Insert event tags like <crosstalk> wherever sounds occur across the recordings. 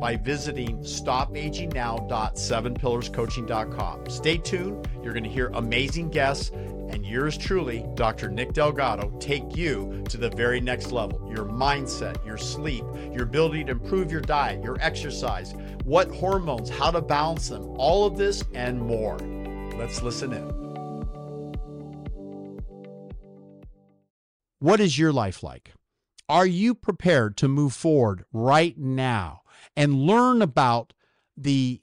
by visiting stopagingnow.sevenpillarscoaching.com. Stay tuned. You're going to hear amazing guests and yours truly, Dr. Nick Delgado, take you to the very next level. Your mindset, your sleep, your ability to improve your diet, your exercise, what hormones, how to balance them, all of this and more. Let's listen in. What is your life like? Are you prepared to move forward right now and learn about the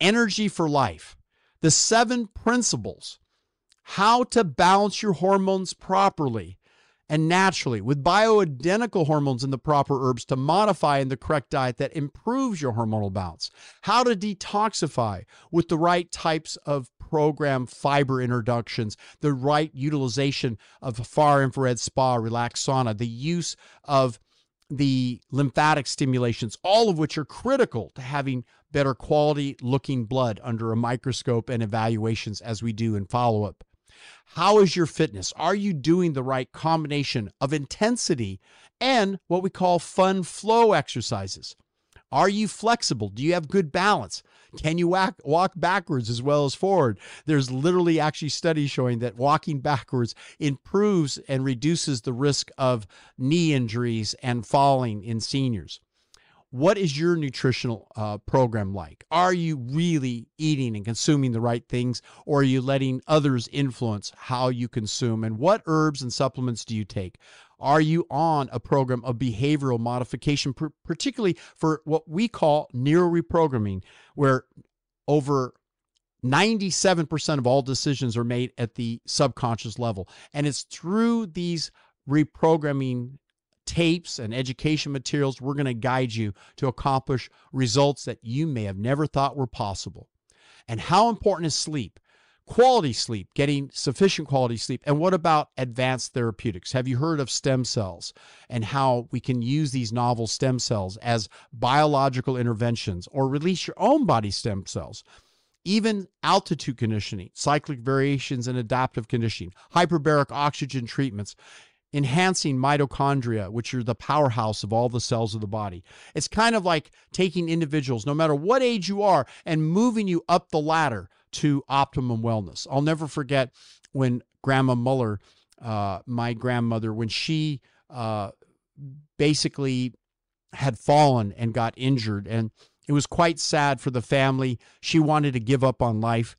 energy for life, the seven principles, how to balance your hormones properly and naturally with bioidentical hormones and the proper herbs to modify in the correct diet that improves your hormonal balance, how to detoxify with the right types of program fiber introductions, the right utilization of far infrared spa, relaxed sauna, the use of the lymphatic stimulations, all of which are critical to having better quality looking blood under a microscope and evaluations as we do in follow up. How is your fitness? Are you doing the right combination of intensity and what we call fun flow exercises? Are you flexible? Do you have good balance? Can you walk, walk backwards as well as forward? There's literally actually studies showing that walking backwards improves and reduces the risk of knee injuries and falling in seniors. What is your nutritional uh, program like? Are you really eating and consuming the right things, or are you letting others influence how you consume? And what herbs and supplements do you take? Are you on a program of behavioral modification, particularly for what we call neuro reprogramming, where over 97% of all decisions are made at the subconscious level? And it's through these reprogramming tapes and education materials, we're going to guide you to accomplish results that you may have never thought were possible. And how important is sleep? Quality sleep, getting sufficient quality sleep. And what about advanced therapeutics? Have you heard of stem cells and how we can use these novel stem cells as biological interventions or release your own body stem cells? Even altitude conditioning, cyclic variations and adaptive conditioning, hyperbaric oxygen treatments, enhancing mitochondria, which are the powerhouse of all the cells of the body. It's kind of like taking individuals, no matter what age you are, and moving you up the ladder to optimum wellness. I'll never forget when Grandma Muller, uh, my grandmother, when she uh, basically had fallen and got injured, and it was quite sad for the family. She wanted to give up on life.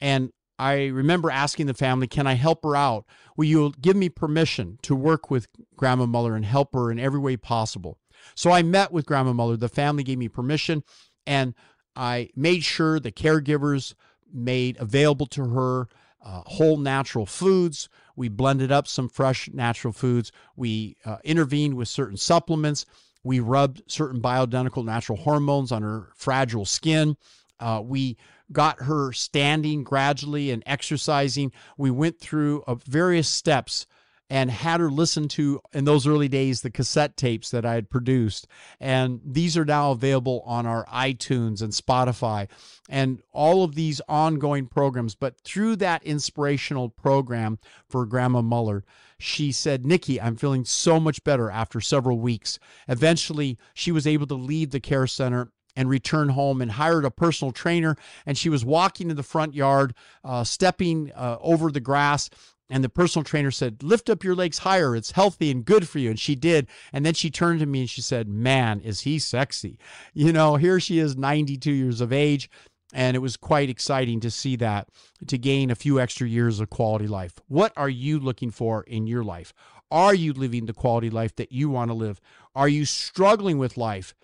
And I remember asking the family, Can I help her out? Will you give me permission to work with Grandma Muller and help her in every way possible? So I met with Grandma Muller. The family gave me permission, and I made sure the caregivers made available to her uh, whole natural foods. We blended up some fresh natural foods. We uh, intervened with certain supplements. We rubbed certain bioidentical natural hormones on her fragile skin. Uh, we got her standing gradually and exercising. We went through uh, various steps and had her listen to, in those early days, the cassette tapes that I had produced. And these are now available on our iTunes and Spotify and all of these ongoing programs. But through that inspirational program for Grandma Muller, she said, Nikki, I'm feeling so much better after several weeks. Eventually, she was able to leave the care center and return home and hired a personal trainer. And she was walking in the front yard, uh, stepping uh, over the grass, and the personal trainer said, Lift up your legs higher. It's healthy and good for you. And she did. And then she turned to me and she said, Man, is he sexy? You know, here she is, 92 years of age. And it was quite exciting to see that, to gain a few extra years of quality life. What are you looking for in your life? Are you living the quality life that you want to live? Are you struggling with life?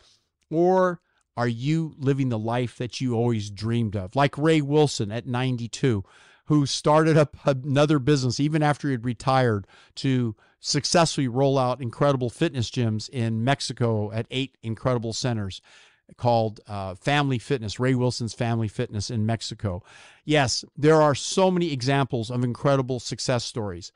Or are you living the life that you always dreamed of? Like Ray Wilson at 92 who started up another business even after he had retired to successfully roll out incredible fitness gyms in Mexico at eight incredible centers. called uh, Family Fitness, Ray Wilson's Family Fitness in Mexico. Yes, there are so many examples of incredible success stories.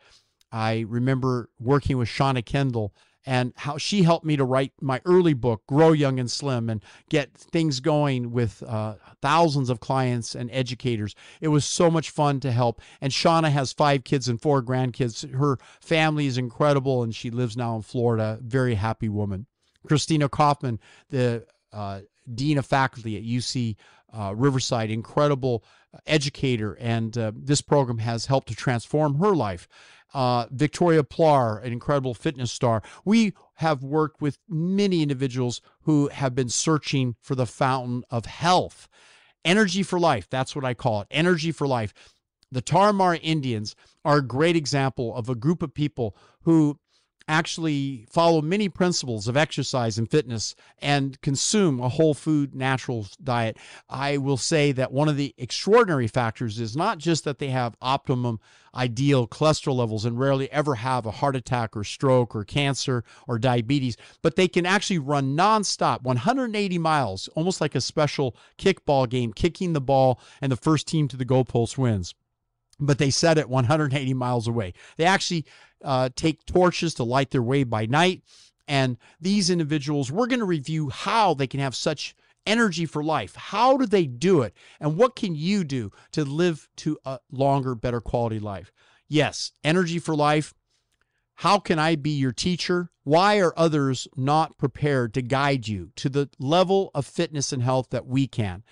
I remember working with Shauna Kendall and how she helped me to write my early book, Grow Young and Slim, and get things going with uh, thousands of clients and educators. It was so much fun to help. And Shauna has five kids and four grandkids. Her family is incredible, and she lives now in Florida. Very happy woman. Christina Kaufman, the uh, dean of faculty at UC uh, Riverside, incredible educator, and uh, this program has helped to transform her life uh, Victoria Plar, an incredible fitness star. We have worked with many individuals who have been searching for the fountain of health. Energy for life, that's what I call it. Energy for life. The Tarahumara Indians are a great example of a group of people who actually follow many principles of exercise and fitness and consume a whole food natural diet, I will say that one of the extraordinary factors is not just that they have optimum ideal cholesterol levels and rarely ever have a heart attack or stroke or cancer or diabetes, but they can actually run nonstop 180 miles, almost like a special kickball game, kicking the ball, and the first team to the goalpost wins but they set it 180 miles away. They actually uh, take torches to light their way by night. And these individuals, we're going to review how they can have such energy for life. How do they do it? And what can you do to live to a longer, better quality life? Yes, energy for life. How can I be your teacher? Why are others not prepared to guide you to the level of fitness and health that we can?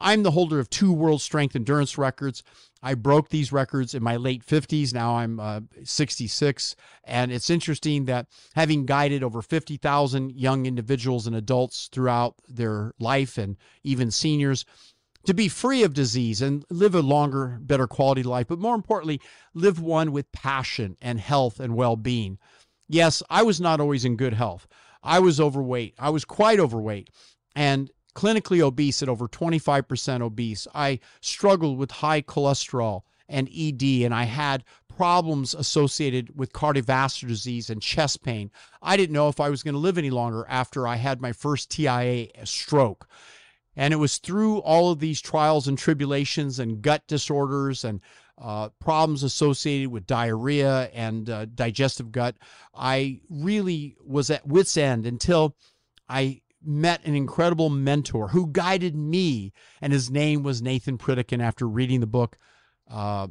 I'm the holder of two world strength endurance records. I broke these records in my late 50s. Now I'm uh, 66. And it's interesting that having guided over 50,000 young individuals and adults throughout their life and even seniors, to be free of disease and live a longer, better quality life, but more importantly, live one with passion and health and well being. Yes, I was not always in good health. I was overweight. I was quite overweight. And clinically obese at over 25% obese. I struggled with high cholesterol and ED, and I had problems associated with cardiovascular disease and chest pain. I didn't know if I was going to live any longer after I had my first TIA stroke. And it was through all of these trials and tribulations and gut disorders and uh, problems associated with diarrhea and uh, digestive gut. I really was at wits' end until I met an incredible mentor who guided me, and his name was Nathan Pritikin after reading the book uh,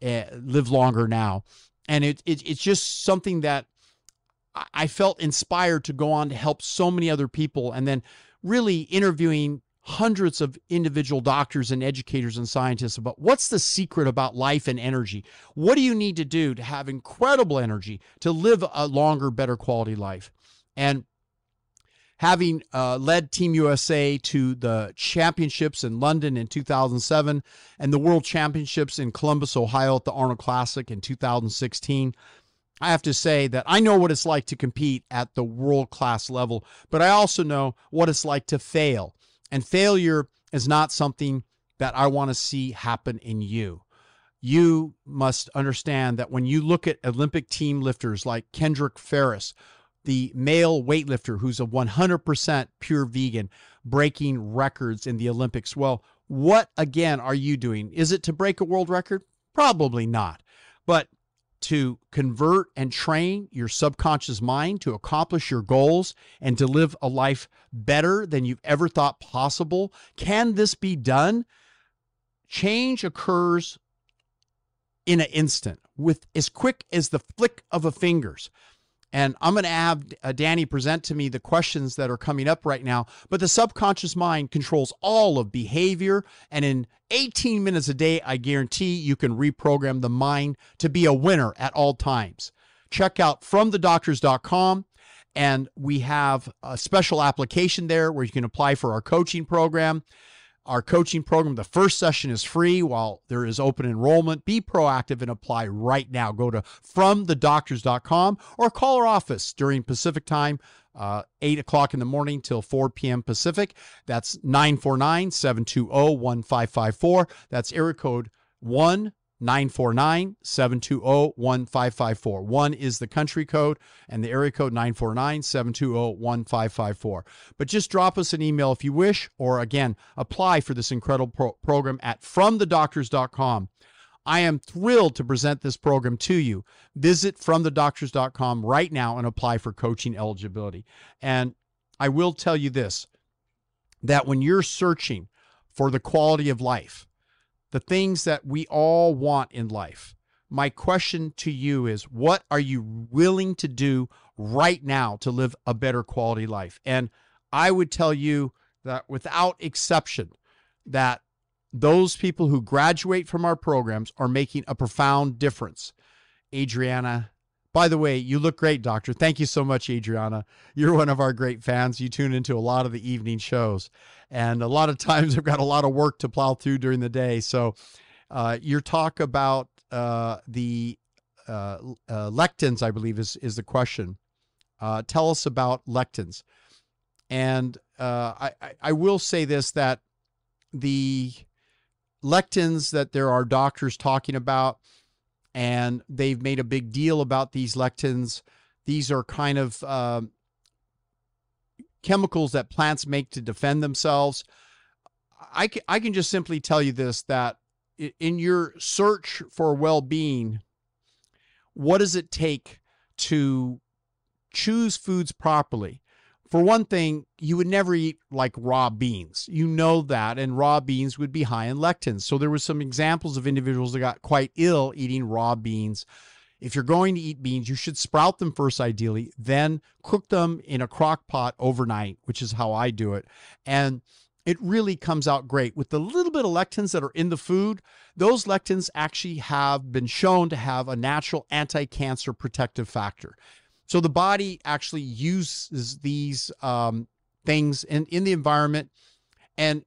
eh, Live Longer Now. And it, it, it's just something that I felt inspired to go on to help so many other people and then really interviewing hundreds of individual doctors and educators and scientists about what's the secret about life and energy. What do you need to do to have incredible energy to live a longer, better quality life? And having uh, led Team USA to the championships in London in 2007 and the World Championships in Columbus, Ohio at the Arnold Classic in 2016. I have to say that I know what it's like to compete at the world class level, but I also know what it's like to fail. And failure is not something that I want to see happen in you. You must understand that when you look at Olympic team lifters like Kendrick Farris, the male weightlifter who's a 100% pure vegan, breaking records in the Olympics. Well, what again are you doing? Is it to break a world record? Probably not. But to convert and train your subconscious mind to accomplish your goals and to live a life better than you've ever thought possible. Can this be done? Change occurs in an instant with as quick as the flick of a fingers. And I'm going to have uh, Danny present to me the questions that are coming up right now. But the subconscious mind controls all of behavior. And in 18 minutes a day, I guarantee you can reprogram the mind to be a winner at all times. Check out fromthedoctors.com. And we have a special application there where you can apply for our coaching program our coaching program. The first session is free while there is open enrollment. Be proactive and apply right now. Go to fromthedoctors.com or call our office during Pacific time, uh, 8 o'clock in the morning till 4 p.m. Pacific. That's 949 720 1554. That's area code 1 949 720 1554. One is the country code and the area code 949 720 1554. But just drop us an email if you wish, or again, apply for this incredible pro- program at fromthedoctors.com. I am thrilled to present this program to you. Visit fromthedoctors.com right now and apply for coaching eligibility. And I will tell you this that when you're searching for the quality of life, the things that we all want in life. My question to you is what are you willing to do right now to live a better quality life? And I would tell you that without exception, that those people who graduate from our programs are making a profound difference. Adriana, by the way, you look great, doctor. Thank you so much, Adriana. You're one of our great fans. You tune into a lot of the evening shows. And a lot of times <laughs> I've got a lot of work to plow through during the day. So uh, your talk about uh, the uh, uh lectins, I believe, is, is the question. Uh, tell us about lectins. And uh, I, I will say this that the lectins that there are doctors talking about, and they've made a big deal about these lectins. These are kind of uh, chemicals that plants make to defend themselves. I can, I can just simply tell you this that in your search for well being, what does it take to choose foods properly? For one thing, you would never eat like raw beans. You know that, and raw beans would be high in lectins. So there were some examples of individuals that got quite ill eating raw beans. If you're going to eat beans, you should sprout them first, ideally, then cook them in a crock pot overnight, which is how I do it. And it really comes out great. With the little bit of lectins that are in the food, those lectins actually have been shown to have a natural anti cancer protective factor. So the body actually uses these um, things in, in the environment, and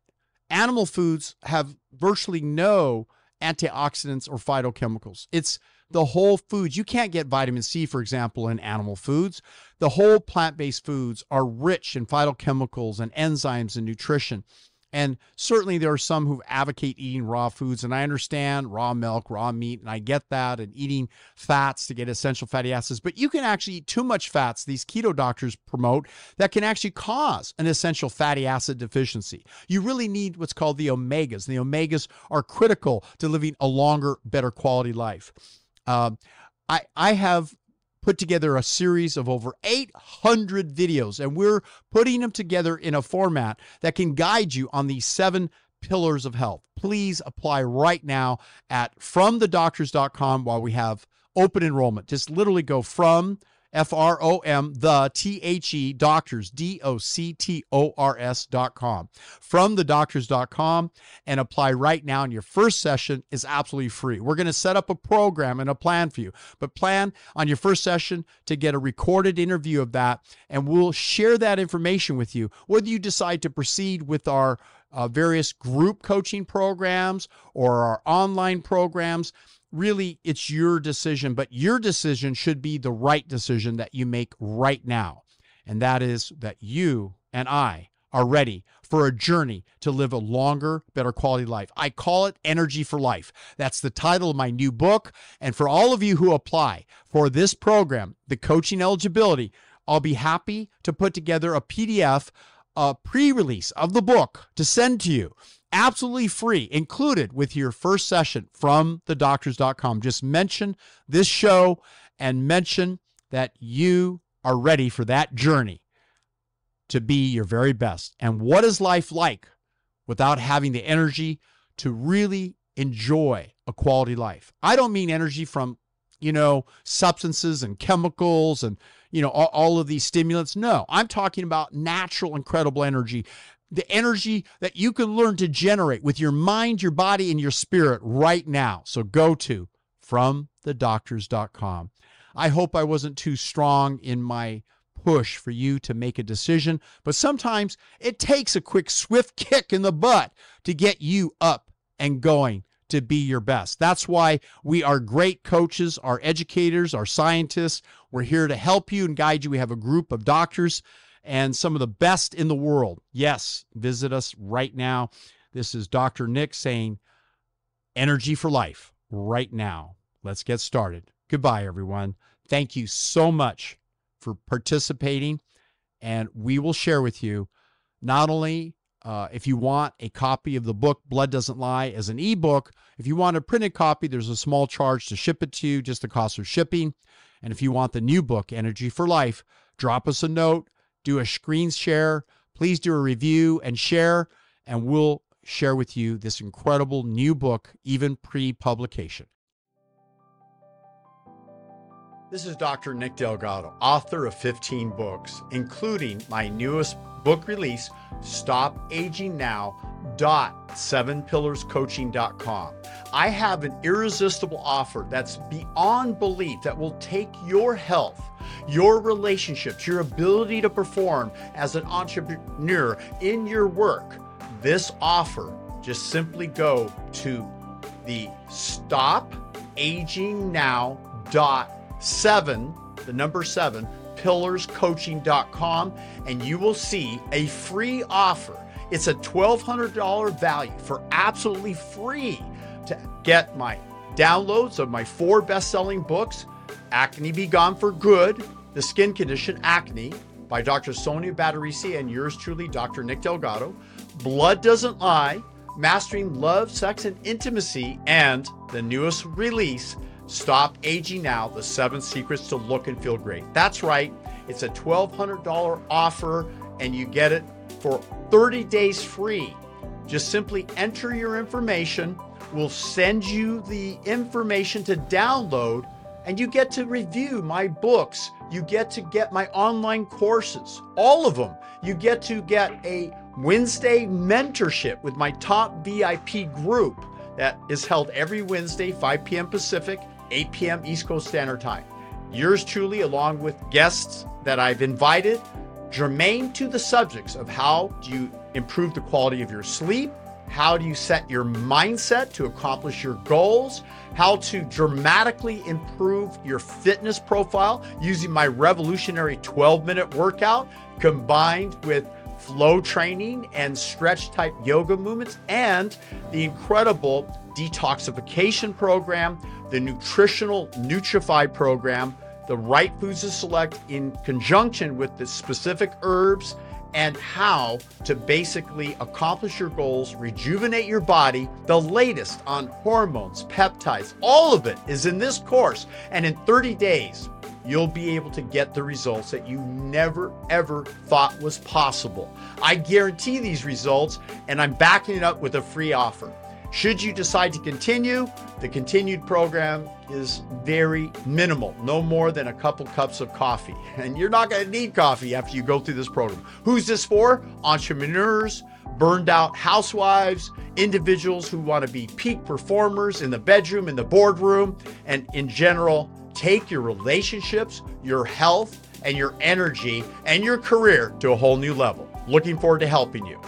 animal foods have virtually no antioxidants or phytochemicals. It's the whole foods. You can't get vitamin C, for example, in animal foods. The whole plant based foods are rich in phytochemicals and enzymes and nutrition. And certainly there are some who advocate eating raw foods, and I understand raw milk, raw meat, and I get that, and eating fats to get essential fatty acids. But you can actually eat too much fats, these keto doctors promote, that can actually cause an essential fatty acid deficiency. You really need what's called the omegas. The omegas are critical to living a longer, better quality life. Um, I, I have put together a series of over 800 videos, and we're putting them together in a format that can guide you on these seven pillars of health. Please apply right now at fromthedoctors.com while we have open enrollment. Just literally go from F R O M, the T H E, doctors, D O C T O R S dot com. From the doctors.com and apply right now. And your first session is absolutely free. We're going to set up a program and a plan for you, but plan on your first session to get a recorded interview of that. And we'll share that information with you, whether you decide to proceed with our uh, various group coaching programs or our online programs really it's your decision, but your decision should be the right decision that you make right now. And that is that you and I are ready for a journey to live a longer, better quality life. I call it Energy for Life. That's the title of my new book. And for all of you who apply for this program, the coaching eligibility, I'll be happy to put together a PDF, a pre release of the book to send to you absolutely free, included with your first session from thedoctors.com. Just mention this show and mention that you are ready for that journey to be your very best. And what is life like without having the energy to really enjoy a quality life? I don't mean energy from, you know, substances and chemicals and, you know, all, all of these stimulants. No, I'm talking about natural, incredible energy the energy that you can learn to generate with your mind, your body, and your spirit right now. So go to fromthedoctors.com. I hope I wasn't too strong in my push for you to make a decision, but sometimes it takes a quick, swift kick in the butt to get you up and going to be your best. That's why we are great coaches, our educators, our scientists. We're here to help you and guide you. We have a group of doctors and some of the best in the world. Yes, visit us right now. This is Dr. Nick saying, Energy for Life. right now. Let's get started. Goodbye, everyone. Thank you so much for participating. And we will share with you not only uh, if you want a copy of the book Blood Doesn't Lie as an ebook, if you want a printed copy, there's a small charge to ship it to you, just the cost of shipping. And if you want the new book, Energy for Life, drop us a note, do a screen share. Please do a review and share, and we'll share with you this incredible new book, even pre publication. This is Dr. Nick Delgado, author of 15 books, including my newest book release, Stop Aging Now. Dot sevenpillarscoaching.com. I have an irresistible offer that's beyond belief that will take your health, your relationships, your ability to perform as an entrepreneur in your work. This offer, just simply go to the stop aging now dot seven, the number seven, pillarscoaching.com, and you will see a free offer. It's a $1,200 value for absolutely free to get my downloads of my four best selling books Acne Be Gone for Good, The Skin Condition Acne by Dr. Sonia Badarisi and yours truly, Dr. Nick Delgado, Blood Doesn't Lie, Mastering Love, Sex, and Intimacy, and the newest release, Stop Aging Now The Seven Secrets to Look and Feel Great. That's right, it's a $1,200 offer, and you get it for 30 days free. Just simply enter your information. We'll send you the information to download, and you get to review my books. You get to get my online courses, all of them. You get to get a Wednesday mentorship with my top VIP group that is held every Wednesday, 5 p.m. Pacific, 8 p.m. East Coast Standard Time. Yours truly, along with guests that I've invited, germane to the subjects of how do you improve the quality of your sleep, how do you set your mindset to accomplish your goals, how to dramatically improve your fitness profile using my revolutionary 12 minute workout combined with flow training and stretch type yoga movements, and the incredible detoxification program, the nutritional Nutrify program, the right foods to select in conjunction with the specific herbs and how to basically accomplish your goals, rejuvenate your body. The latest on hormones, peptides, all of it is in this course. And in 30 days, you'll be able to get the results that you never ever thought was possible. I guarantee these results, and I'm backing it up with a free offer. Should you decide to continue, the continued program is very minimal, no more than a couple cups of coffee. <laughs> And you're not going to need coffee after you go through this program. Who's this for? Entrepreneurs, burned out housewives, individuals who want to be peak performers in the bedroom, in the boardroom, and in general, take your relationships, your health, and your energy and your career to a whole new level. Looking forward to helping you.